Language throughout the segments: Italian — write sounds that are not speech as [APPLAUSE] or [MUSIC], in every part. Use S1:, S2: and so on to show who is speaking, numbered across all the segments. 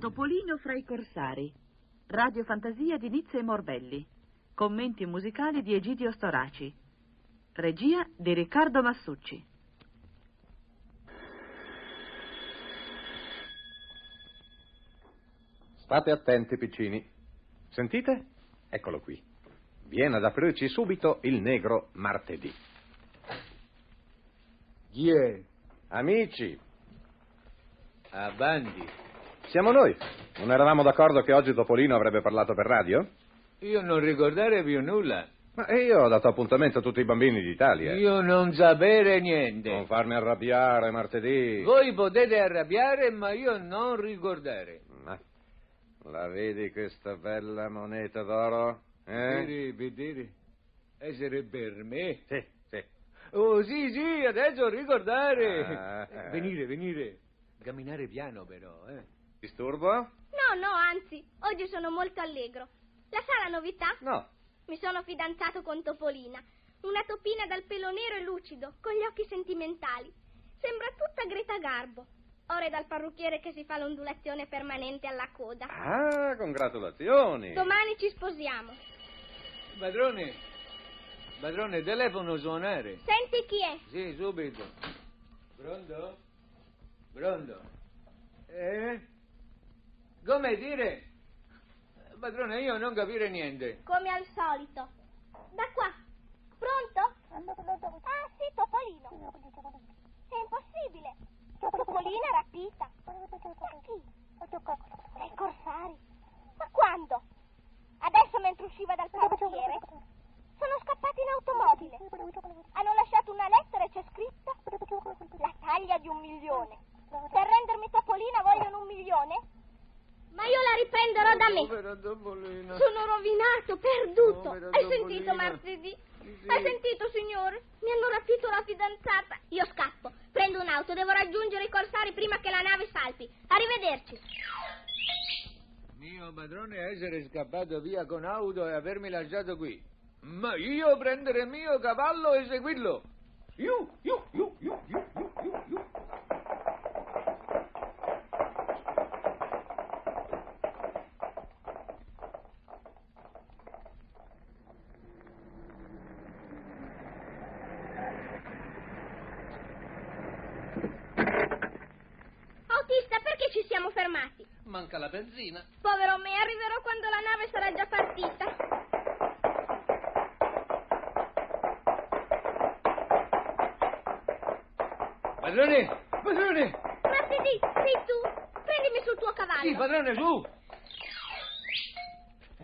S1: Topolino fra i corsari. Radio Fantasia di Nizza e Morbelli. Commenti musicali di Egidio Storaci. Regia di Riccardo Massucci.
S2: State attenti, piccini. Sentite? Eccolo qui. Viene ad aprirci subito il negro martedì.
S3: Chi è?
S2: Amici,
S3: Avanti.
S2: Siamo noi. Non eravamo d'accordo che oggi Topolino avrebbe parlato per radio?
S3: Io non ricordare più nulla.
S2: Ma io ho dato appuntamento a tutti i bambini d'Italia.
S3: Io non sapere niente.
S2: Non farmi arrabbiare martedì.
S3: Voi potete arrabbiare, ma io non ricordare.
S2: Ma la vedi questa bella moneta d'oro? Eh?
S3: Vedere, vedere. Essere per me.
S2: Sì, sì.
S3: Oh, sì, sì, adesso ricordare.
S2: Ah.
S3: Venire, venire. Camminare piano, però, eh.
S2: Disturbo?
S4: No, no, anzi, oggi sono molto allegro. La sa la novità?
S2: No.
S4: Mi sono fidanzato con Topolina, una topina dal pelo nero e lucido, con gli occhi sentimentali. Sembra tutta Greta Garbo. Ora è dal parrucchiere che si fa l'ondulazione permanente alla coda.
S2: Ah, congratulazioni.
S4: Domani ci sposiamo.
S3: Padrone, padrone, telefono suonare.
S4: Senti chi è?
S3: Sì, subito. Pronto? Pronto? Eh? Come dire? Padrone, io non capire niente.
S4: Come al solito. Da qua. Pronto? Ah, sì, Topolino. È impossibile. Topolina rapita. Da chi? Dai corsari. Ma quando? Adesso mentre usciva dal parrucchiere? Sono scappati in automobile. Hanno lasciato una lettera e c'è scritto la taglia di un milione. Per rendermi Topolina vogliono un milione? Ma io la riprenderò da me.
S3: Povera Topolina.
S4: Sono rovinato, perduto.
S3: Povera
S4: Hai
S3: Topolina.
S4: sentito martedì?
S3: Sì.
S4: Hai sentito, signore? Mi hanno rapito la fidanzata. Io scappo. Prendo un'auto, devo raggiungere i corsari prima che la nave salti. Arrivederci.
S3: Mio padrone è essere scappato via con auto e avermi lasciato qui. Ma io prendere il mio cavallo e seguirlo. Iu, iu, iu, iu, iu, iu, iu,
S5: Manca la benzina.
S4: Povero me, arriverò quando la nave sarà già partita.
S3: Padrone, padrone.
S4: Martedì, sei tu? Prendimi sul tuo cavallo.
S3: Sì, padrone, su.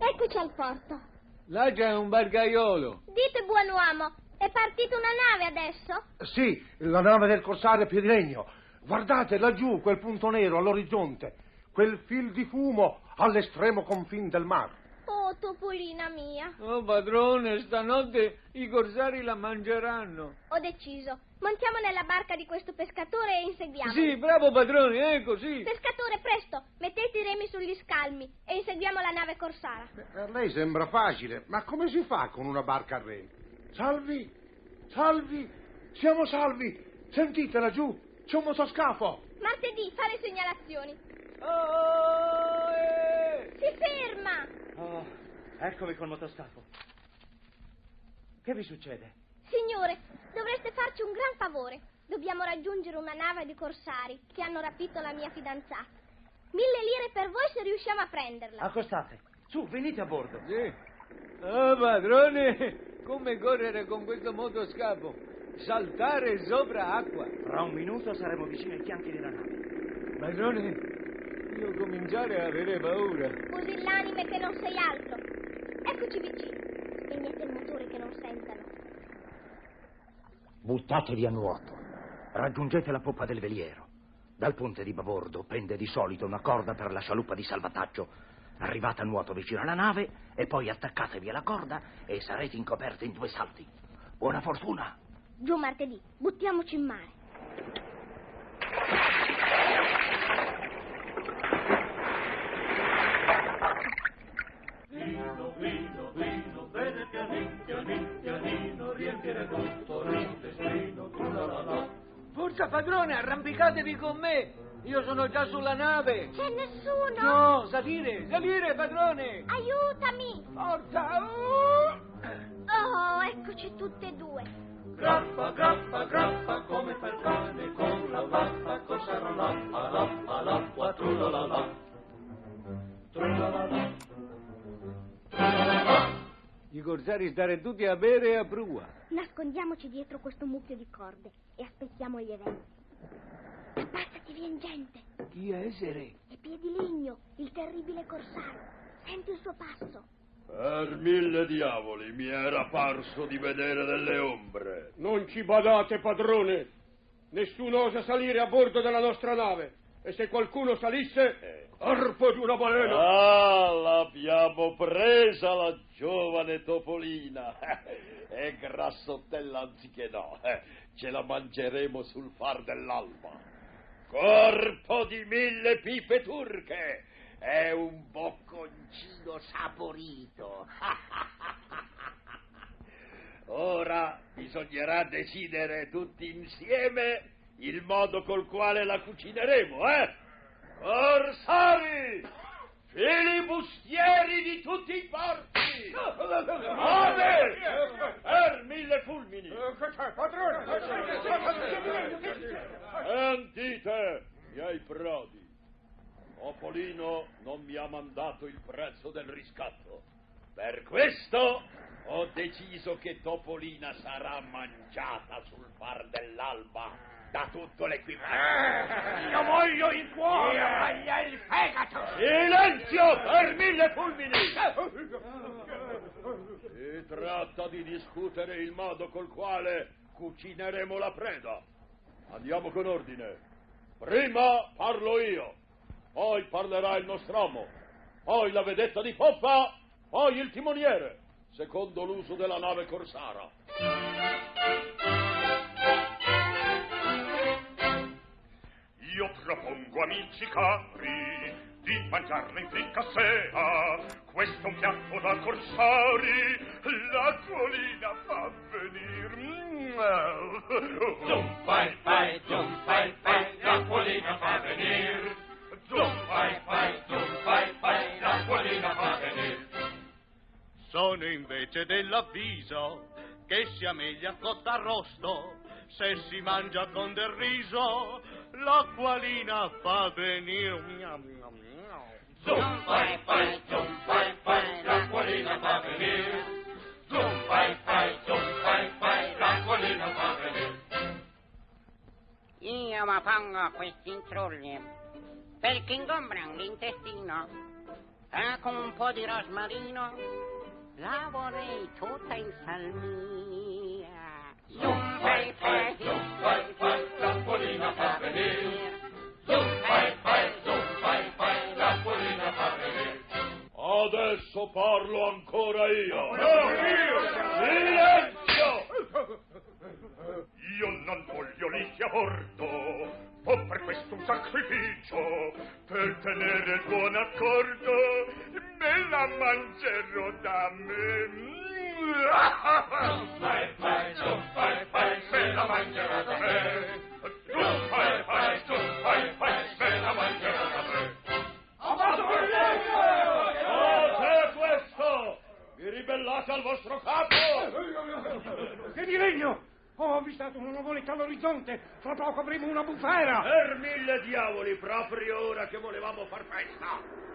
S4: Eccoci al porto.
S3: Là c'è un barcaiolo.
S4: Dite, buon uomo, è partita una nave adesso?
S6: Sì, la nave del corsario Piediregno. Guardate laggiù quel punto nero all'orizzonte, quel fil di fumo all'estremo confine del mare.
S4: Oh, Topolina mia.
S3: Oh, padrone, stanotte i corsari la mangeranno.
S4: Ho deciso. Montiamo nella barca di questo pescatore e inseguiamo.
S3: Sì, bravo padrone, ecco, sì.
S4: Pescatore, presto, mettete i remi sugli scalmi e inseguiamo la nave corsara.
S6: A lei sembra facile, ma come si fa con una barca a remi? Salvi, salvi, siamo salvi. Sentite laggiù, c'è un motoscafo.
S4: Martedì, fa le segnalazioni.
S3: Oh, eh.
S4: Si ferma!
S5: Oh, eccomi col motoscafo. Che vi succede?
S4: Signore, dovreste farci un gran favore. Dobbiamo raggiungere una nave di corsari che hanno rapito la mia fidanzata. Mille lire per voi se riusciamo a prenderla.
S5: Accostate. Su, venite a bordo.
S3: Sì. Oh, padrone, come correre con questo motoscafo? Saltare sopra acqua.
S5: Fra un minuto saremo vicino ai fianchi della nave.
S3: Padrone, io cominciare a avere paura.
S4: Usi l'anime che non sei altro. Eccoci vicini. Spegnete il motore che non sentano.
S7: Buttatevi a nuoto. Raggiungete la poppa del veliero. Dal ponte di babordo pende di solito una corda per la scialuppa di salvataggio. Arrivate a nuoto vicino alla nave e poi attaccatevi alla corda e sarete incoperti in due salti. Buona fortuna!
S4: Giù martedì, buttiamoci in mare.
S3: Padrone, arrampicatevi con me. Io sono già sulla nave!
S4: C'è nessuno!
S3: No, salire, salire, padrone!
S4: Aiutami!
S3: Forza! Uh!
S4: Oh, eccoci tutte e due.
S5: Grappa, grappa, grappa, come fa il cane con la pappa, con sarà lappa, lappa, lappa, trullalala. Trullalala.
S3: I corsari stare tutti a bere e a prua.
S4: Nascondiamoci dietro questo mucchio di corde e aspettiamo gli eventi. Abbassati, vien gente.
S3: Chi essere?
S4: E Piediligno, il terribile corsaro. Senti il suo passo.
S8: Per mille diavoli mi era parso di vedere delle ombre.
S6: Non ci badate, padrone. Nessuno osa salire a bordo della nostra nave. E se qualcuno salisse, corpo di una balena.
S8: Ah, l'abbiamo presa la giovane Topolina. [LAUGHS] È grassottella anziché no. Ce la mangeremo sul far dell'alba. Corpo di mille pipe turche. È un bocconcino saporito. [LAUGHS] Ora bisognerà decidere tutti insieme il modo col quale la cucineremo, eh? Corsari! Filibustieri di tutti i porti! Ave! Per mille fulmini! Sentite, miei prodi. Topolino non mi ha mandato il prezzo del riscatto. Per questo ho deciso che Topolina sarà mangiata sul far dell'alba da tutto l'equipaggio.
S6: Io voglio il cuore.
S8: Voglio il fegato. Silenzio per mille fulmini. Si tratta di discutere il modo col quale cucineremo la preda. Andiamo con ordine. Prima parlo io, poi parlerà il nostromo, poi la vedetta di poppa, poi il timoniere, secondo l'uso della nave corsara.
S9: Propongo, amici cari, di mangiarla in fricassea. Questo è un piatto da corsari, l'acquolina fa venir.
S5: Zum fai fai, zum fai fai, l'acquolina fa venir. Zum fai fai, zum fai fai, l'acquolina fa venir.
S9: Sono invece dell'avviso che si ameglia cotta arrosto. Se si mangia con del riso, l'acquolina fa venir. Miam, miam, miam.
S5: Zum fai fai, zum fai fai, l'acquolina fa venir. Zum fai fai, zum fai fai, l'acquolina fa venir.
S10: Io mi pongo questi intrulli perché ingombrano l'intestino e con un po' di rosmarino la vorrei tutta in salmia.
S5: Zum fai fai, zum fai fai, l'acquolina fa venir. Zum fai fai, zum fai fai, l'acquolina fa venir.
S8: Adesso parlo ancora io. Silenzio!
S9: Io non voglio liti a bordo, ho per questo un sacrificio, per tenere il buon accordo, me la mangerò da me.
S5: Zum fai fai, zum fai fai, se la mangerà da me. Zum fai fai, zum fai fai, se la mangerà da me.
S8: Cos'è questo? Vi ribellate al vostro capo?
S6: Che di legno! Ho avvistato una nuvoletta all'orizzonte. Fra poco avremo una bufera.
S8: Per mille diavoli, proprio ora che volevamo far festa.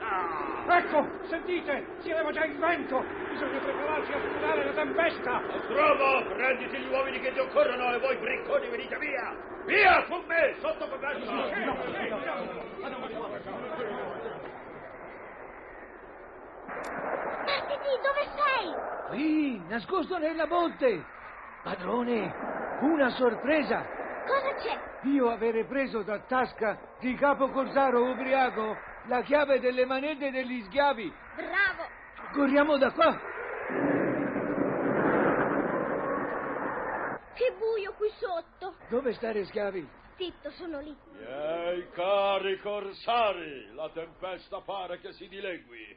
S8: Ah!
S6: Ecco, sentite, si leva già il vento. Bisogna prepararsi a scudare la tempesta.
S8: Nostromo, prenditi gli uomini che ti occorrono e voi bricconi venite via! Via con me, sotto coperta!
S4: Martedì, dove sei?
S3: Qui, nascosto nella botte. Padrone, una sorpresa.
S4: Cosa c'è?
S3: Io avere preso da tasca di capo corsaro ubriaco la chiave delle manette degli schiavi.
S4: Bravo.
S3: Corriamo da qua.
S4: Che buio qui sotto.
S3: Dove stare schiavi?
S4: Zitto, sono lì.
S8: Miei cari corsari, la tempesta pare che si dilegui.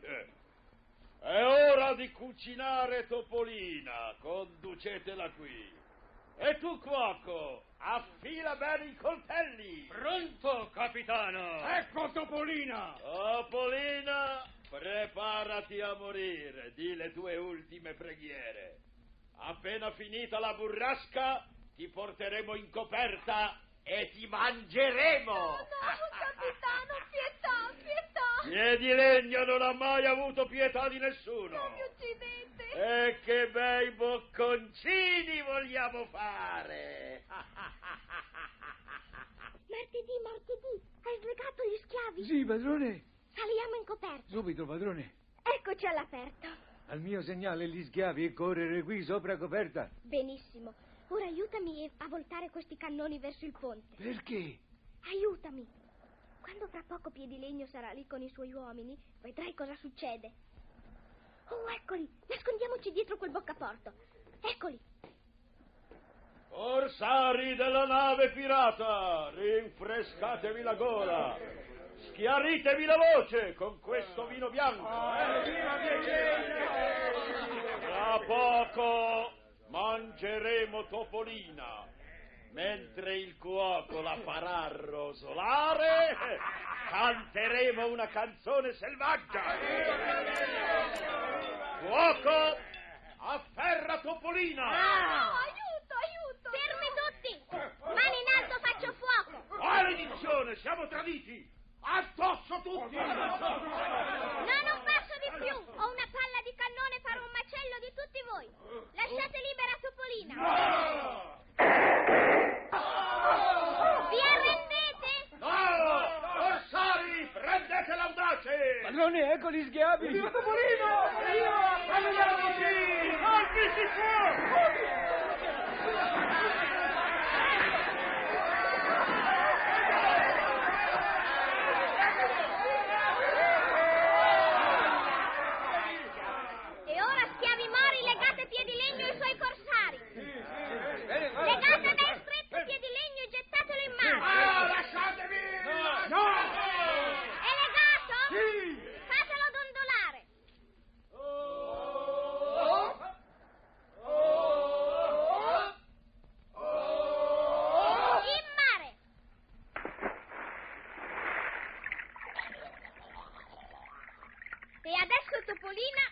S8: È ora di cucinare Topolina, conducetela qui. E tu, cuoco, affila bene i coltelli.
S9: Pronto, capitano!
S3: Ecco Topolina!
S8: Topolina, preparati a morire, di le tue ultime preghiere. Appena finita la burrasca, ti porteremo in coperta e ti mangeremo.
S4: capitano, pietà, pietà!
S8: Piedilegno non ha mai avuto pietà di nessuno.
S4: Mi uccidete!
S8: E che bei bocconcini vogliamo fare! [LAUGHS]
S4: Martedì, martedì, hai slegato gli schiavi?
S3: Sì, padrone.
S4: Saliamo in coperta.
S3: Subito, padrone.
S4: Eccoci all'aperto.
S3: Al mio segnale gli schiavi e correre qui sopra coperta.
S4: Benissimo. Ora aiutami a voltare questi cannoni verso il ponte.
S3: Perché?
S4: Aiutami. Quando fra poco Piedilegno sarà lì con i suoi uomini, vedrai cosa succede. Oh, eccoli! Nascondiamoci dietro quel boccaporto. Eccoli!
S8: Corsari della nave pirata, rinfrescatevi la gola. Schiaritevi la voce con questo vino bianco. Tra poco mangeremo topolina, mentre il cuoco la farà rosolare, canteremo una canzone selvaggia. Cuoco, afferra topolina.
S4: aiuto, aiuto! Fermi tutti! Mani in alto, faccio fuoco!
S8: Maledizione, siamo traditi! Addosso tutti!
S4: No, non passo di più! Ho una palla di cannone, farò un macello di tutti voi! Lasciate libera Topolina! Vi arrendete?
S8: No! Corsari, prendete l'audace!
S3: Padrone, ecco gli schiavi.
S8: Andiamoci! Colpi si può!
S4: E ora, schiavi mori, legate Piedilegno e i suoi corsari! Legate ben stretto Piedilegno e gettatelo in
S8: Ah,
S4: mare!
S8: lasciatemi!
S4: È legato? Fatelo dondolare! In mare! E adesso Topolina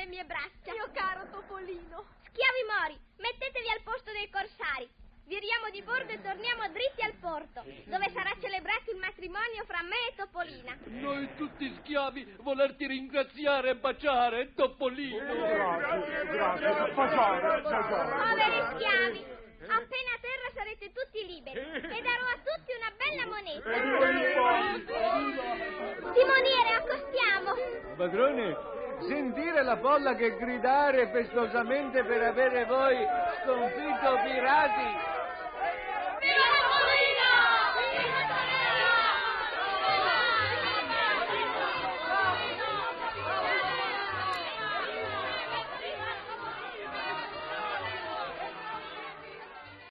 S4: nelle mie braccia. Mio caro Topolino. Schiavi mori, mettetevi al posto dei corsari. Viriamo di bordo e torniamo dritti al porto, dove sarà celebrato il matrimonio fra me e Topolina.
S11: Noi tutti schiavi volerti ringraziare e baciare, Topolino.
S6: Grazie, grazie. Baciare, baciare.
S4: Poveri schiavi, appena a terra sarete tutti liberi e darò a tutti una bella moneta. Timoniere, accostiamo.
S3: Padrone, sentire la folla che gridare festosamente per avere voi sconfitto pirati